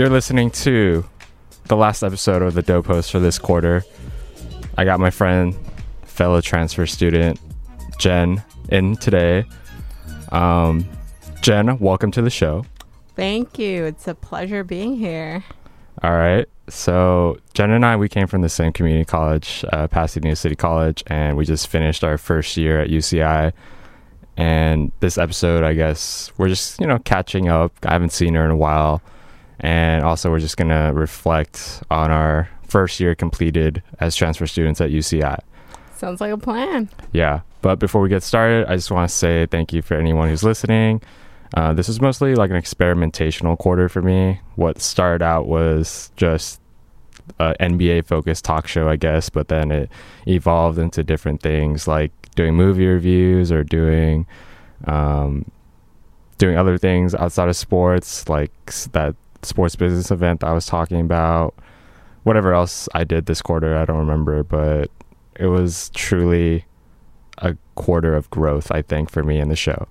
You're listening to the last episode of the Dope Post for this quarter. I got my friend, fellow transfer student, Jen, in today. Um, Jen, welcome to the show. Thank you. It's a pleasure being here. All right. So, Jen and I, we came from the same community college, uh, Pasadena City College, and we just finished our first year at UCI. And this episode, I guess, we're just, you know, catching up. I haven't seen her in a while. And also, we're just going to reflect on our first year completed as transfer students at UCI. Sounds like a plan. Yeah. But before we get started, I just want to say thank you for anyone who's listening. Uh, this is mostly like an experimentational quarter for me. What started out was just a NBA focused talk show, I guess, but then it evolved into different things like doing movie reviews or doing um, doing other things outside of sports, like that sports business event that I was talking about. Whatever else I did this quarter, I don't remember, but it was truly a quarter of growth, I think, for me in the show.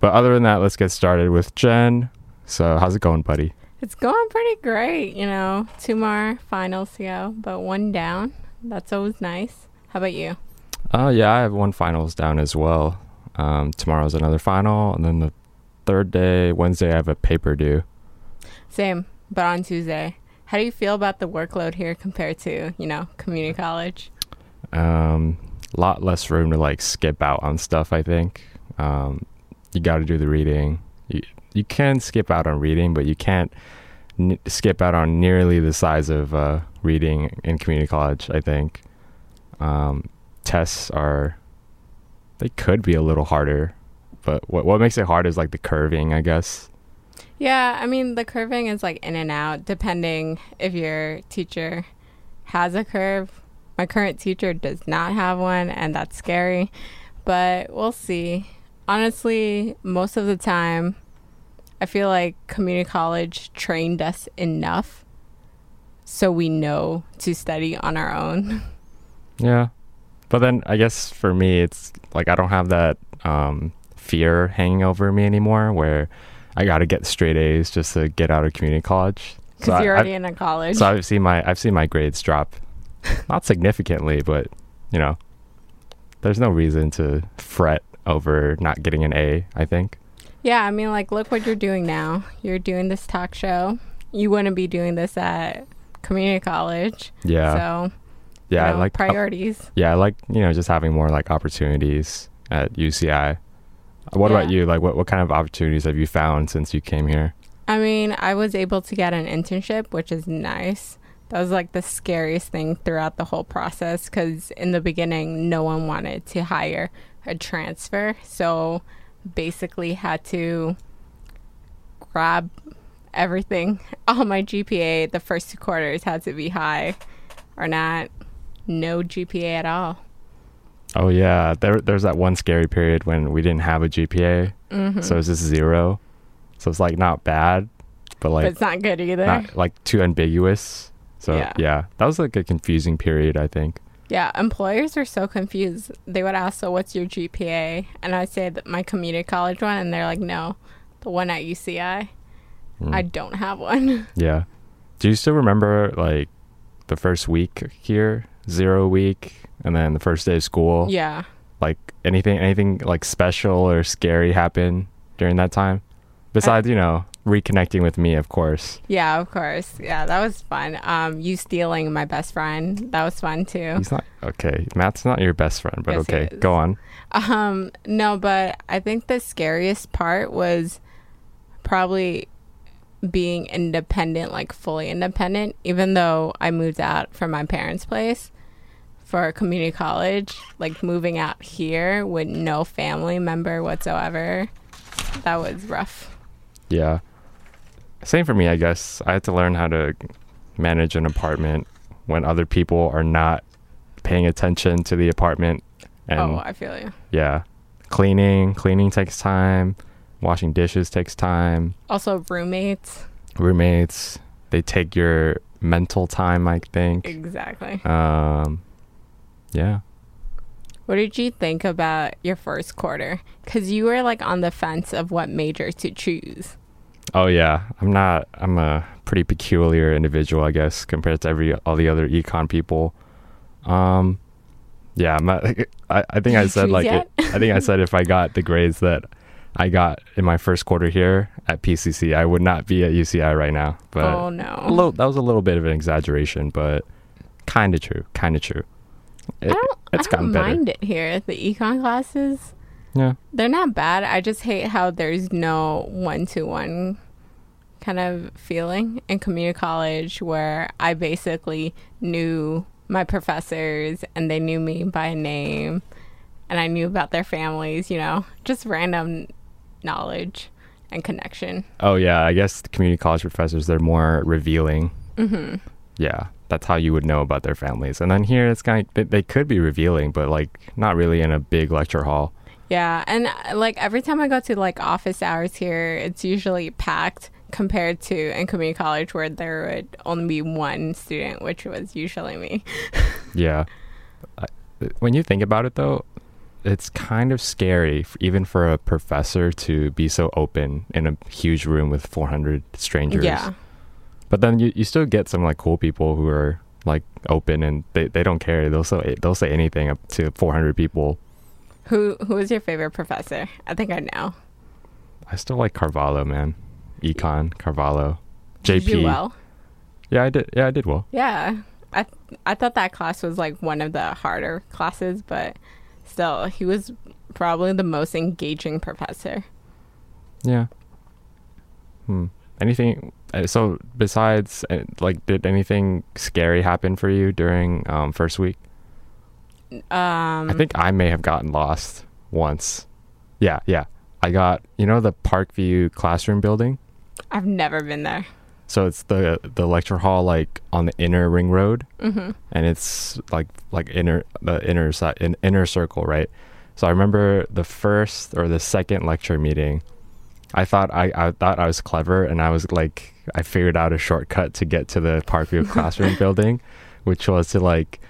But other than that, let's get started with Jen. So, how's it going, buddy? It's going pretty great. You know, two more finals to go, but one down. That's always nice. How about you? Oh, yeah, I have one finals down as well. Um, tomorrow's another final, and then the third day, Wednesday, I have a paper due. Same, but on Tuesday. How do you feel about the workload here compared to, you know, community college? Um, lot less room to like skip out on stuff. I think um, you got to do the reading. You you can skip out on reading, but you can't n- skip out on nearly the size of uh, reading in community college. I think um, tests are they could be a little harder, but what what makes it hard is like the curving, I guess. Yeah, I mean, the curving is like in and out depending if your teacher has a curve. My current teacher does not have one, and that's scary, but we'll see. Honestly, most of the time, I feel like community college trained us enough so we know to study on our own. Yeah. But then I guess for me, it's like I don't have that um, fear hanging over me anymore where I got to get straight A's just to get out of community college. Because I- you're I've- already in a college. So I've seen my I've seen my grades drop, not significantly, but you know, there's no reason to fret over not getting an A. I think. Yeah, I mean, like, look what you're doing now. You're doing this talk show. You wouldn't be doing this at community college. Yeah, So, yeah, you I like uh, priorities. yeah, I like you know just having more like opportunities at UCI. What about you? Like, what what kind of opportunities have you found since you came here? I mean, I was able to get an internship, which is nice. That was like the scariest thing throughout the whole process because in the beginning, no one wanted to hire a transfer. So, basically, had to grab everything. All my GPA, the first two quarters had to be high or not. No GPA at all. Oh yeah, there there's that one scary period when we didn't have a GPA, hmm so it's just zero. So it's like not bad, but but like it's not good either. not like too ambiguous. So Yeah. yeah. that was like a confusing period. I think. Yeah, employers are so confused. They would ask, "So what's your GPA?" And I'd say that my community college one, and they're like, "No, the one at UCI. Mm. I don't have one." yeah. Do you still remember like the first week here, zero week, and then the first day of school? yeah, Like anything, anything like special or scary happen during that time? Besides, you know, reconnecting with me, of course. yeah, of course. Yeah, that was fun. Um, you stealing my best friend, that was fun too. He's not okay. Matt's not your best friend, but Yes, okay, go on. Um, no, but I think the scariest part was probably being independent, like fully independent, even though I moved out from my parents' place for a community college, like moving out here with no family member whatsoever. That was rough. Yeah. Same for me, I guess. I had to learn how to manage an apartment when other people are not paying attention to the apartment. And oh, I feel you. yeah, cleaning, cleaning takes time. Washing dishes takes time. Also, roommates. Roommates, they take your mental time, I think. Exactly. Um, yeah. What did you think about your first quarter? Because you were like on the fence of what major to choose. Oh yeah, I'm not. I'm a pretty peculiar individual, I guess, compared to every all the other econ people. Um, yeah, I'm not. I, I think I said like it, I think I said if I got the grades that I got in my first quarter here at PCC, I would not be at UCI right now. But oh a no. little, that was a little bit of an exaggeration, but kind of true. Kind of true. It, I don't, it's I don't better. mind it here. The econ classes, Yeah. they're not bad. I just hate how there's no one to one kind of feeling in community college where I basically knew my professors and they knew me by name and I knew about their families, you know, just random knowledge and connection. Oh yeah, I guess the community college professors they're more revealing. hmm Yeah, that's how you would know about their families. And then here it's kind of they, could be revealing, but like not really in a big lecture hall. Yeah, and uh, like every time I go to like office hours here, it's usually packed compared to in community college where there would only be one student, which was usually me. Yeah. When you think about it though, it's kind of scary even for a professor to be so open in a huge room with 400 strangers. Yeah. But then you, you still get some like cool people who are like open and they, they don't care. They'll say they'll say anything up to 400 people. Who who is your favorite professor? I think I know. I still like Carvalho, man. Econ, Carvalho. Did you do JP. well? Yeah, I did. Yeah, I did well. Yeah. I I thought that class was like one of the harder classes, but still he was probably the most engaging professor. Yeah. Hmm. Anything? uh, So besides, uh, like, did anything scary happen for you during um, first week? Um I think I may have gotten lost once. Yeah, yeah. I got you know the Parkview classroom building. I've never been there. So it's the the lecture hall like on the inner ring road, Mhm. and it's like like inner the inner side in, inner circle, right? So I remember the first or the second lecture meeting. I thought I, I thought I was clever, and I was like I figured out a shortcut to get to the Parkview classroom building, which was to like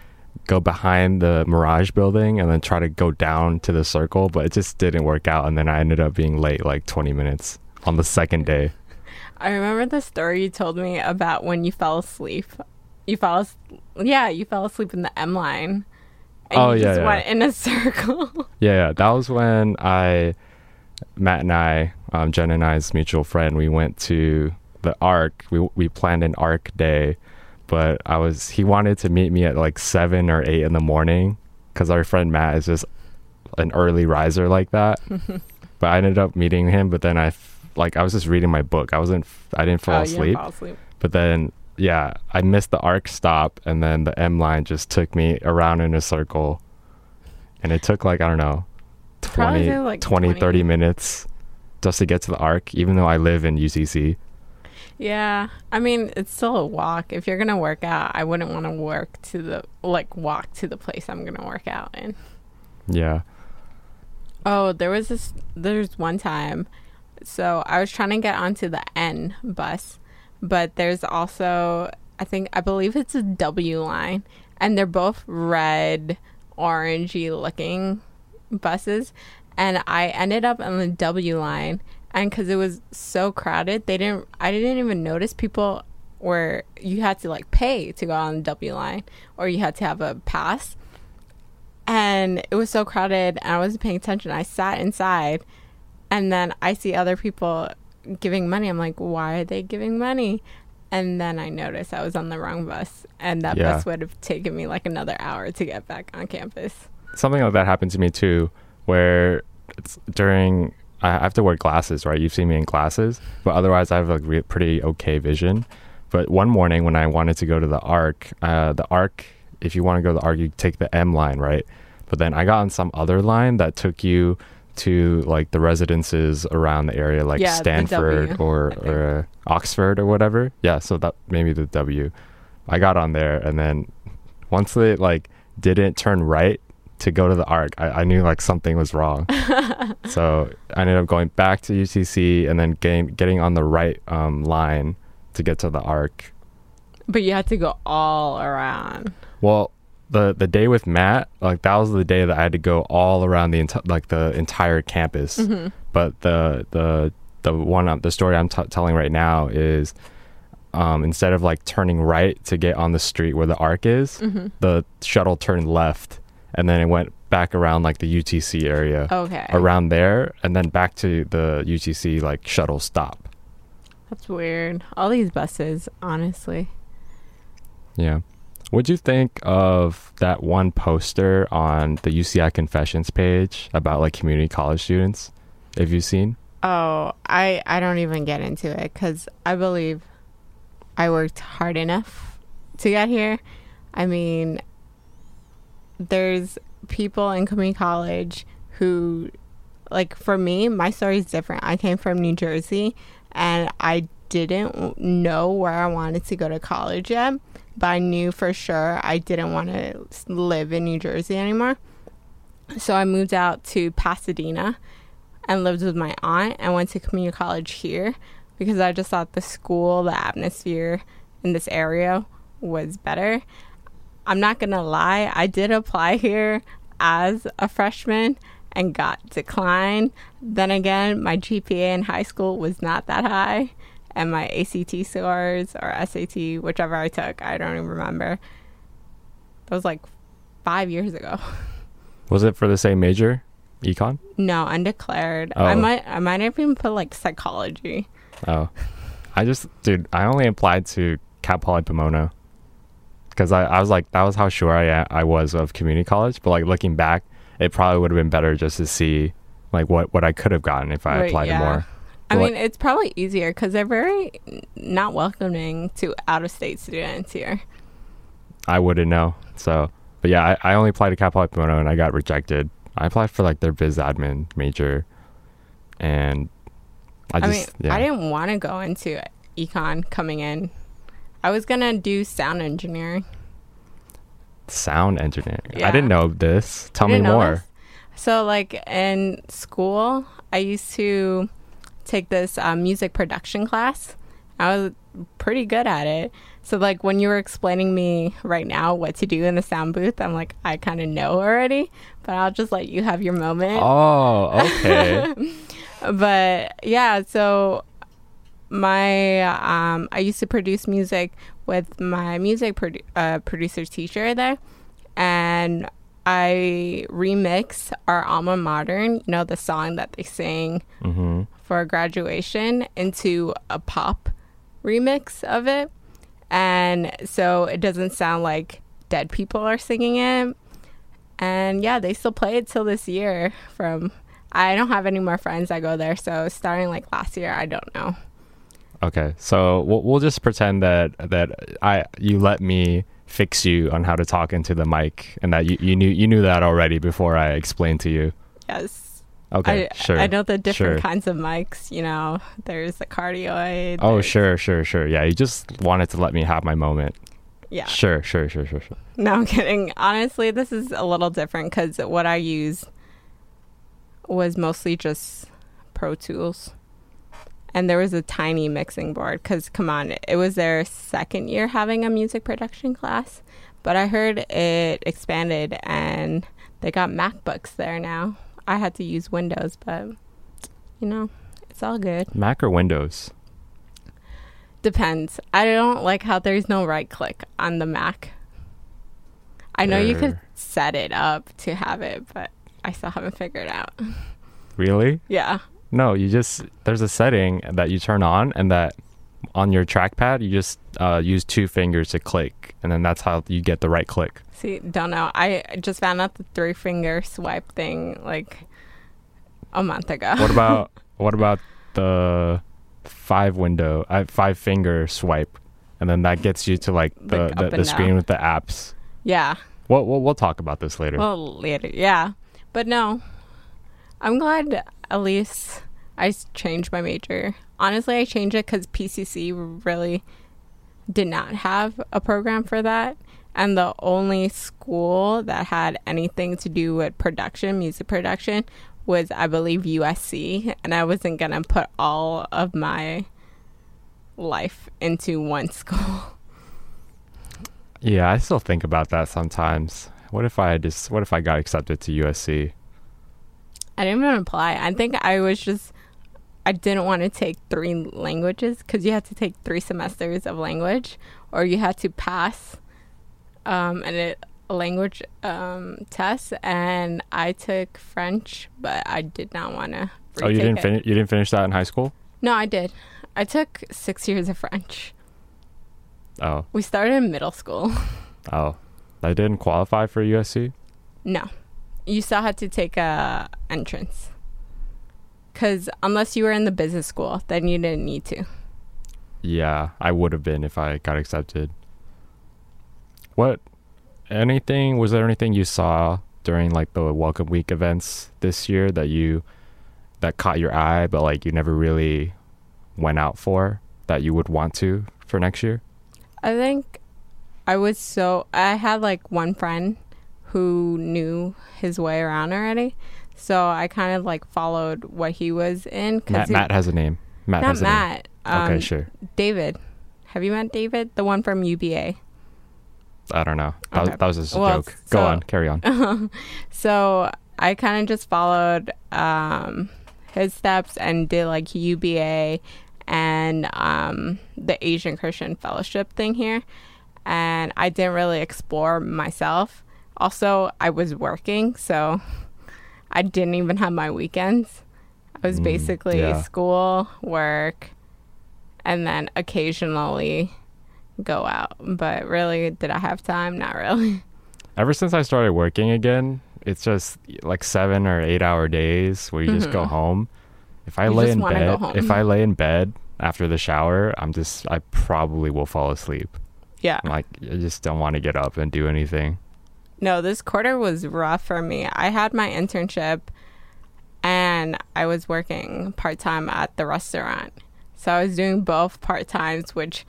go behind the Mirage building and then try to go down to the circle, but it just didn't work out, and then I ended up being late like 20 minutes on the second day. I remember the story you told me about when you fell asleep. You fell, as- yeah, you fell asleep in the M line. And Oh, you yeah, just yeah. went in a circle. Yeah, yeah, that was when I, Matt and I, um, Jen and I's mutual friend, we went to the Arc. We we planned an Arc day, but I was he wanted to meet me at like seven or eight in the morning because our friend Matt is just an early riser like that. but I ended up meeting him, but then I f- like I was just reading my book. I wasn't I didn't fall oh, asleep. fall asleep. But then, yeah, I missed the arc stop, and then the M line just took me around in a circle. And it took like, I don't know, Probably 20, like, 20, 20. 30 minutes just to get to the arc, even though I live in UCC. Yeah, I mean it's still a walk. If you're gonna work out, I wouldn't want to work to the like walk to the place I'm gonna work out in. Yeah. Oh, there was this. There's one time. So I was trying to get onto the N bus, but there's also I think I believe it's a W line, and they're both red, orangey looking buses, and I ended up on the W line, and because it was so crowded, they didn't. I didn't even notice people were. You had to like pay to go on the W line, or you had to have a pass and it was so crowded and I wasn't paying attention. I sat inside and then I see other people giving money. I'm like, why are they giving money? And then I noticed I was on the wrong bus and that Yeah. bus would have taken me like another hour to get back on campus. Something like that happened to me too, where it's during, I have to wear glasses, right? You've seen me in glasses, but otherwise I have like re- pretty okay vision. But one morning when I wanted to go to the arc, uh, the arc, if you want to go to the arc, you take the M line, right? But then I got on some other line that took you to like the residences around the area, like Yeah, Stanford W, or or uh, Oxford or whatever. Yeah, so that maybe the W. I got on there, and then once they like didn't turn right to go to the arc, I, I knew like something was wrong. so I ended up going back to UCC and then getting getting on the right um, line to get to the arc. But you had to go all around. Well, the the day with Matt, like that was the day that I had to go all around the enti- like the entire campus. Mm-hmm. But the the the one um, the story I'm t- telling right now is um, instead of like turning right to get on the street where the arc is, hmm the shuttle turned left, and then it went back around like the UTC area, Okay. around there, and then back to the UTC like shuttle stop. That's weird. All these buses, honestly. Yeah. What'd you think of that one poster on the UCI Confessions page about like community college students? Have you seen? Oh, I I don't even get into it because I believe I worked hard enough to get here. I mean, there's people in community college who, like, for me, my story is different. I came from New Jersey, and I didn't know where I wanted to go to college yet, but I knew for sure I didn't want to live in New Jersey anymore. So I moved out to Pasadena and lived with my aunt and went to community college here because I just thought the school, the atmosphere in this area was better. I'm not gonna lie, I did apply here as a freshman and got declined. Then again, my GPA in high school was not that high, and my ACT scores or SAT, whichever I took, I don't even remember. That was like five years ago. Was it for the same major, econ? No, undeclared. Oh. I might I might have even put like psychology. Oh, I just, dude, I only applied to Cal Poly Pomona because I, I was like, that was how sure I I was of community college. But like looking back, it probably would have been better just to see like what what I could have gotten if I Right, applied yeah. more. I mean, it's probably easier because they're very not welcoming to out of state students here. I wouldn't know. So, but yeah, I, I only applied to Poly Pomona and I got rejected. I applied for like their biz admin major, and I I, just mean, yeah. I didn't want to go into econ coming in. I was gonna do sound engineering. sound engineering. Yeah. I didn't know this. Tell me more. So, like in school, I used to take this um, music production class. I was pretty good at it. So, like when you were explaining me right now what to do in the sound booth, I'm like, I kind of know already, but I'll just let you have your moment. Oh, okay. but yeah, so my um, I used to produce music with my music produ- uh, producer teacher there, and I remix our alma mater, you know, the song that they sing hmm for graduation, into a pop remix of it, and so it doesn't sound like dead people are singing it. And yeah, they still play it till this year. From I don't have any more friends that go there, so starting like last year, I don't know. Okay, so we'll, we'll just pretend that that I you let me fix you on how to talk into the mic, and that you, you knew you knew that already before I explained to you. Yes, Okay, I, sure. I know the different sure. kinds of mics. You know, there's the cardioid. Oh, sure, sure, sure. Yeah, you just wanted to let me have my moment. Yeah. Sure, sure, sure, sure, sure. No, I'm kidding. Honestly, this is a little different because what I use was mostly just Pro Tools. And there was a tiny mixing board because, come on, it was their second year having a music production class. But I heard it expanded and they got MacBooks there now. I had to use Windows, but you know, it's all good. Mac or Windows? Depends. I don't like how there's no right click on the Mac. I know you could set it up to have it, but I still haven't figured out. Really? Yeah. No, you just there's a setting that you turn on, and that on your trackpad you just uh, use two fingers to click, and then that's how you get the right click. See, don't know. I just found out the three finger swipe thing like a month ago. What about what about the five window, uh, five finger swipe, and then that gets you to like the Like the, the screen down. with the apps. yeah. We'll, we'll we'll talk about this later. Well, later. Yeah. But no. I'm glad at least I changed my major. Honestly, I changed it because PCC really did not have a program for that. And the only school that had anything to do with production, music production, was, I believe, USC. And I wasn't going to put all of my life into one school. yeah, I still think about that sometimes. What if I just what if I got accepted to USC? I didn't even apply. I think I was just, I didn't want to take three languages because you had to take three semesters of language, or you had to pass um, and a language um, test. And I took French, but I did not want to. Oh, you didn't finish. You didn't finish that in high school. No, I did. I took six years of French. Oh, We started in middle school. oh, I didn't qualify for USC. No, you still had to take a entrance. Because unless you were in the business school, then you didn't need to. Yeah, I would have been if I got accepted. What? Anything? Was there anything you saw during like the Welcome Week events this year that you that caught your eye, but like you never really went out for that you would want to for next year? I think I was so I had like one friend who knew his way around already, so I kind of like followed what he was in. Matt, he, Matt has a name. Matt not has a name. Matt. Um, okay, sure. David. Have you met David, the one from UBA? I don't know. That, Okay. was, that was just a Well, joke. Go on, carry on. so I kind of just followed um, his steps and did like UBA and um, the Asian Christian Fellowship thing here. And I didn't really explore myself. Also, I was working, so I didn't even have my weekends. I was Mm, basically yeah. school, work, and then occasionally go out. But really, did I have time? Not really. Ever since I started working again, it's just like seven or eight hour days where you just go Mhm. home. If I You lay in bed, if I lay in bed after the shower, I'm just I probably will fall asleep. Yeah. I'm Like I just don't want to get up and do anything. No, this quarter was rough for me. I had my internship and I was working part time at the restaurant. So I was doing both part times, which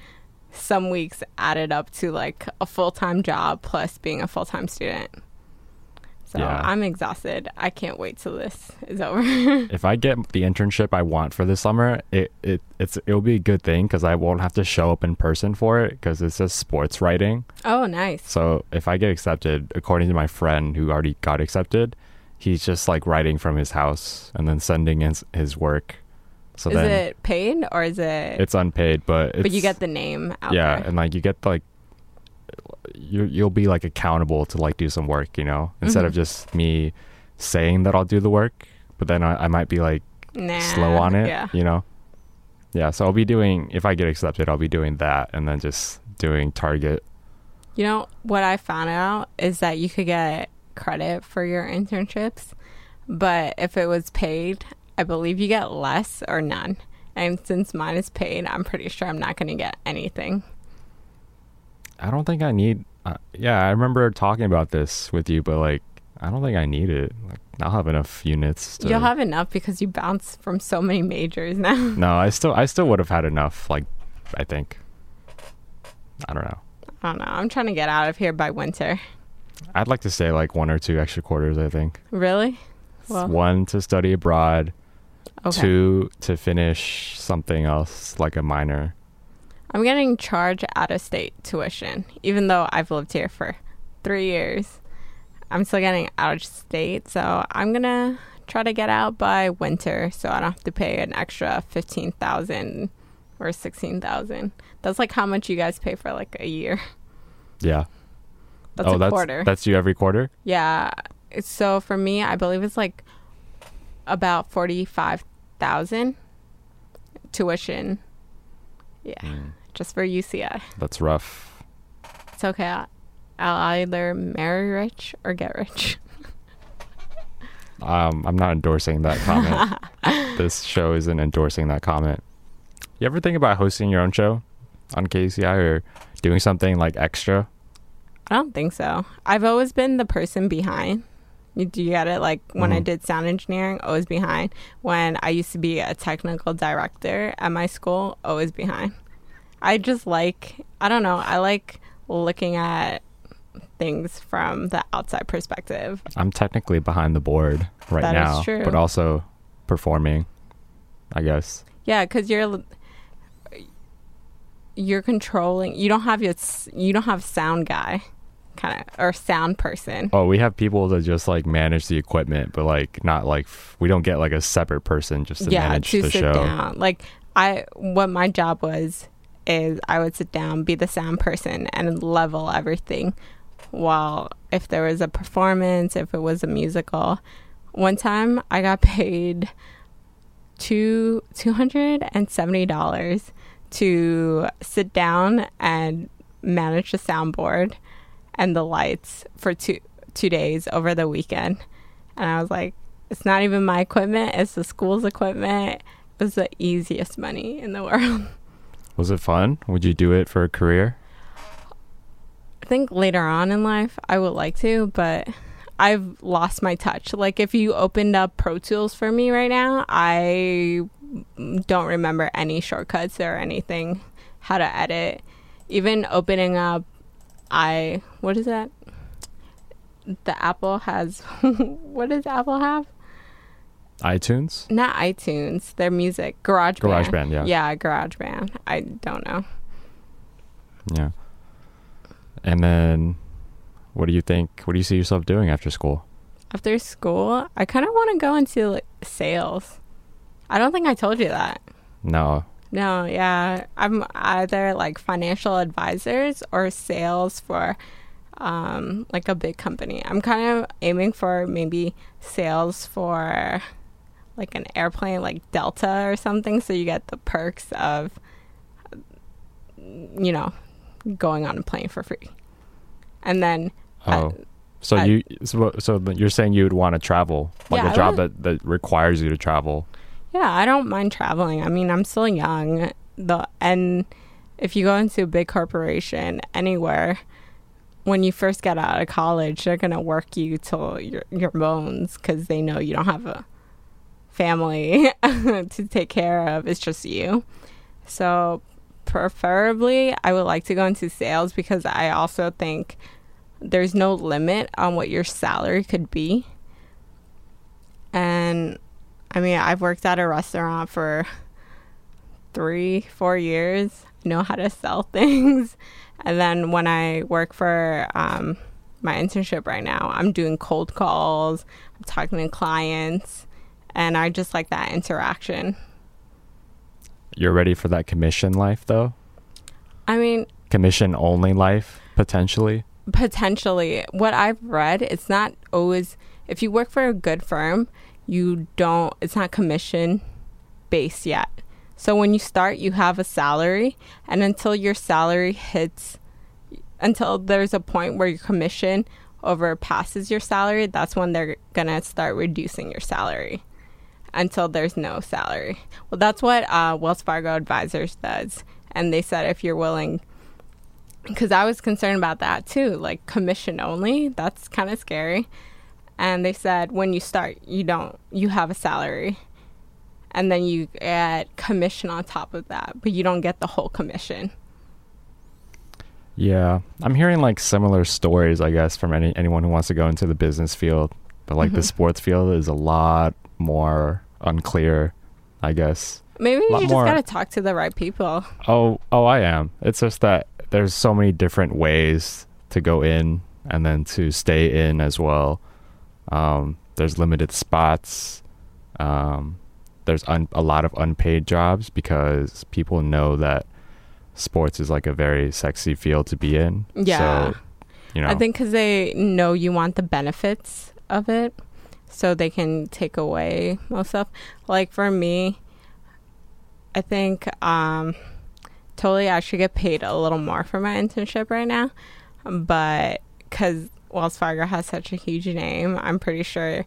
some weeks added up to like a full time job plus being a full time student. So Yeah. I'm exhausted. I can't wait till this is over. If I get the internship I want for this summer, it, it it's it'll be a good thing because I won't have to show up in person for it because it's just sports writing. oh, nice. So if I get accepted, according to my friend who already got accepted, he's just like writing from his house and then sending his his work. So is then it paid or is it? it's unpaid, but it's, but you get the name out yeah, there. and like you get like you you'll be like accountable to like do some work, you know, instead of Mhm. just me saying that I'll do the work, but then I, I might be like Nah, slow on it, Yeah. you know. Yeah, so I'll be doing if I get accepted, I'll be doing that, and then just doing target. You know what I found out is that you could get credit for your internships, but if it was paid, I believe you get less or none. And since mine is paid, I'm pretty sure I'm not going to get anything. I don't think I need. Uh, yeah, I remember talking about this with you, but like, I don't think I need it. Like, I'll have enough units. To, You'll have enough because you bounce from so many majors now. No, I still, I still would have had enough. Like, I think. I don't know. I don't know. I'm trying to get out of here by winter. I'd like to say like one or two extra quarters. I think Really? Well, one to study abroad, okay. two to finish something else like a minor. I'm getting charged out of state tuition, even though I've lived here for three years. I'm still getting out of state, so I'm gonna try to get out by winter, so I don't have to pay an extra fifteen thousand or sixteen thousand. That's like how much you guys pay for like a year. Yeah. That's oh, a that's quarter. that's you every quarter. yeah. So for me, I believe it's like about forty five thousand tuition. Yeah, Mm, just for UCI. that's rough. It's okay. I'll, I'll either marry rich or get rich. Um, I'm not endorsing that comment. this show isn't endorsing that comment. You ever think about hosting your own show on KUCI or doing something like extra? I don't think so. I've always been the person behind. You, do you get it? Like when I Mhm. did sound engineering, always behind. When I used to be a technical director at my school, always behind. I just like, I don't know, I like looking at things from the outside perspective. I'm technically behind the board right That now, true. but also performing, I guess. Yeah, because you're you're controlling. You don't have your you don't have sound guy kind of or sound person. Oh, we have people that just like manage the equipment, but like not like we don't get like a separate person just to yeah, manage to the sit show. down. Like I, what my job was is I would sit down, be the sound person, and level everything. While if there was a performance, if it was a musical, one time I got paid two two hundred and seventy dollars to sit down and manage the soundboard and the lights for two two days over the weekend. And I was like, it's not even my equipment, it's the school's equipment. It was the easiest money in the world. Was it fun? Would you do it for a career? I think later on in life I would like to, but I've lost my touch. Like if you opened up Pro Tools for me right now, I don't remember any shortcuts or anything how to edit. Even opening up I what is that? The Apple has what does Apple have? iTunes? Not iTunes, their music. GarageBand. GarageBand, yeah. Yeah, GarageBand. I don't know. Yeah. And then what do you think? What do you see yourself doing after school? After school, I kind of want to go into like, sales. I don't think I told you that. No. No, yeah. I'm either like financial advisors or sales for um, like a big company. I'm kind of aiming for maybe sales for like an airplane like Delta or something so you get the perks of you know going on a plane for free. And then uh, Oh. so I- you so, so you're saying you would want to travel, like Yeah, a job that that requires you to travel. Yeah, I don't mind traveling. I mean, I'm still young. The and if you go into a big corporation anywhere, when you first get out of college, they're gonna work you till your your bones because they know you don't have a family to take care of. It's just you. So, preferably, I would like to go into sales because I also think there's no limit on what your salary could be. And I mean, I've worked at a restaurant for three, four years. I know how to sell things. And then when I work for um, my internship right now, I'm doing cold calls, I'm talking to clients, and I just like that interaction. You're ready for that commission life though? I mean, Commission only life potentially? potentially what i've read it's not always if you work for a good firm you don't it's not commission based yet so when you start you have a salary and until your salary hits until there's a point where your commission overpasses your salary that's when they're gonna start reducing your salary until there's no salary well that's what uh, wells fargo advisors does and they said if you're willing because I was concerned about that too, like commission only. That's kind of scary. And they said when you start, you don't, you have a salary, and then you get commission on top of that, but you don't get the whole commission. Yeah. I'm hearing like similar stories, I guess, from any anyone who wants to go into the business field. But like the Mhm. sports field is a lot more unclear, I guess. Maybe you just more- gotta talk to the right people. Oh, oh, I am. It's just that there's so many different ways to go in and then to stay in as well. Um, there's limited spots. Um, there's un- a lot of unpaid jobs because people know that sports is like a very sexy field to be in. Yeah. So, you know, I think because they know you want the benefits of it, so they can take away most stuff. Like for me, I think um, totally I should get paid a little more for my internship right now, but because Wells Fargo has such a huge name, I'm pretty sure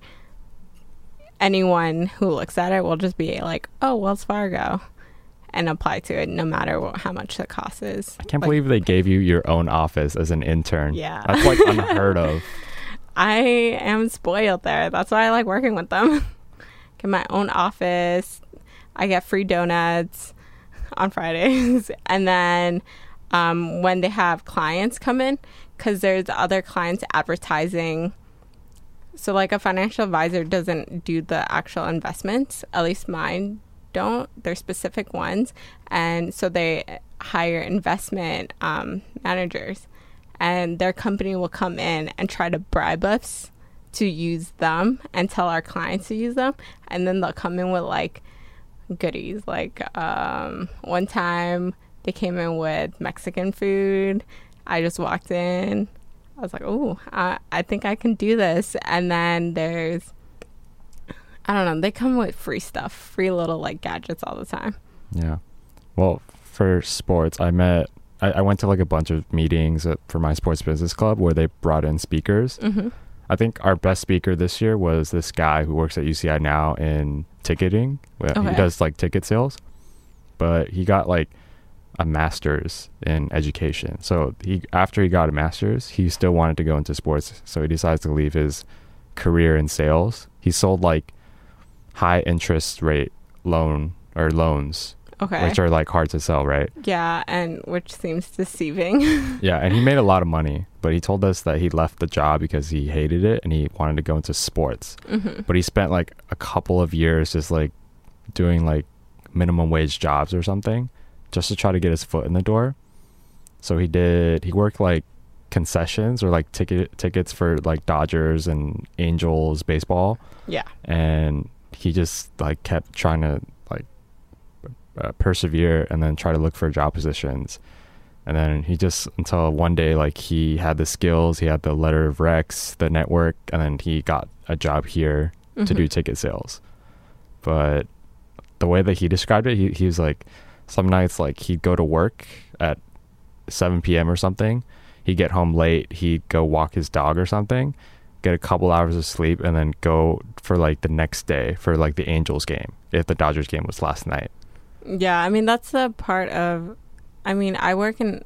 anyone who looks at it will just be like, "Oh, Wells Fargo." And apply to it no matter what, how much the cost is. I can't Like, believe they gave you your own office as an intern. Yeah. That's like unheard of. I am spoiled there. That's why I like working with them. get my own office. I get free donuts on Fridays. and then um, when they have clients come in, because there's other clients advertising. So, like a financial advisor doesn't do the actual investments, at least mine don't. They're specific ones. And so they hire investment um, managers and their company will come in and try to bribe us to use them and tell our clients to use them. And then they'll come in with like goodies. Like um, one time they came in with mexican food. I just walked in. I was like oh I, I think i can do this. And then there's i don't know they come with free stuff free little like gadgets all the time. Yeah. Well, for sports, I met. I, I went to like a bunch of meetings at, for my sports business club where they brought in speakers. hmm I think our best speaker this year was this guy who works at UCI now in ticketing. Okay. He does like ticket sales, but he got like a master's in education. So he after he got a master's, he still wanted to go into sports. So he decides to leave his career in sales. He sold like high interest rate loan or loans, okay which are like hard to sell, right? yeah and which seems deceiving Yeah, and he made a lot of money, but he told us that he left the job because he hated it and he wanted to go into sports. hmm But he spent like a couple of years just like doing like minimum wage jobs or something just to try to get his foot in the door. So he did he worked like concessions or like ticket tickets for like Dodgers and Angels baseball yeah and he just like kept trying to uh, persevere and then try to look for job positions. And then he just until one day like he had the skills he had the letter of rex the network and then he got a job here to Mhm. do ticket sales. But the way that he described it he, he was like some nights like he'd go to work at 7 p.m or something he'd get home late he'd go walk his dog or something get a couple hours of sleep and then go for like the next day for like the angels game if the dodgers game was last night Yeah, I mean that's the part of I mean, I work in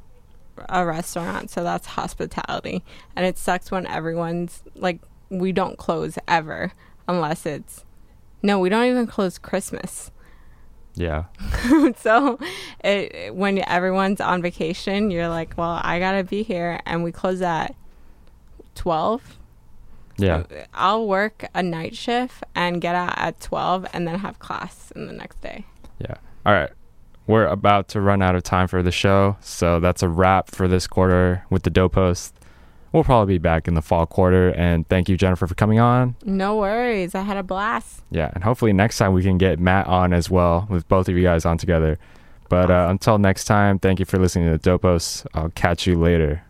a restaurant, so that's hospitality. And it sucks when everyone's like we don't close ever unless it's No, we don't even close Christmas. yeah so it, when everyone's on vacation, you're like, "Well, I got to be here." And we close at 12. yeah I'll work a night shift and get out at 12 and then have class in the next day. yeah all right. We're about to run out of time for the show so that's a wrap for this quarter with the dope post we'll probably be back in the fall quarter and thank you jennifer for coming on. No worries. I had a blast. yeah and hopefully next time we can get matt on as well with both of you guys on together. But uh, until next time thank you for listening to the dopos i'll catch you later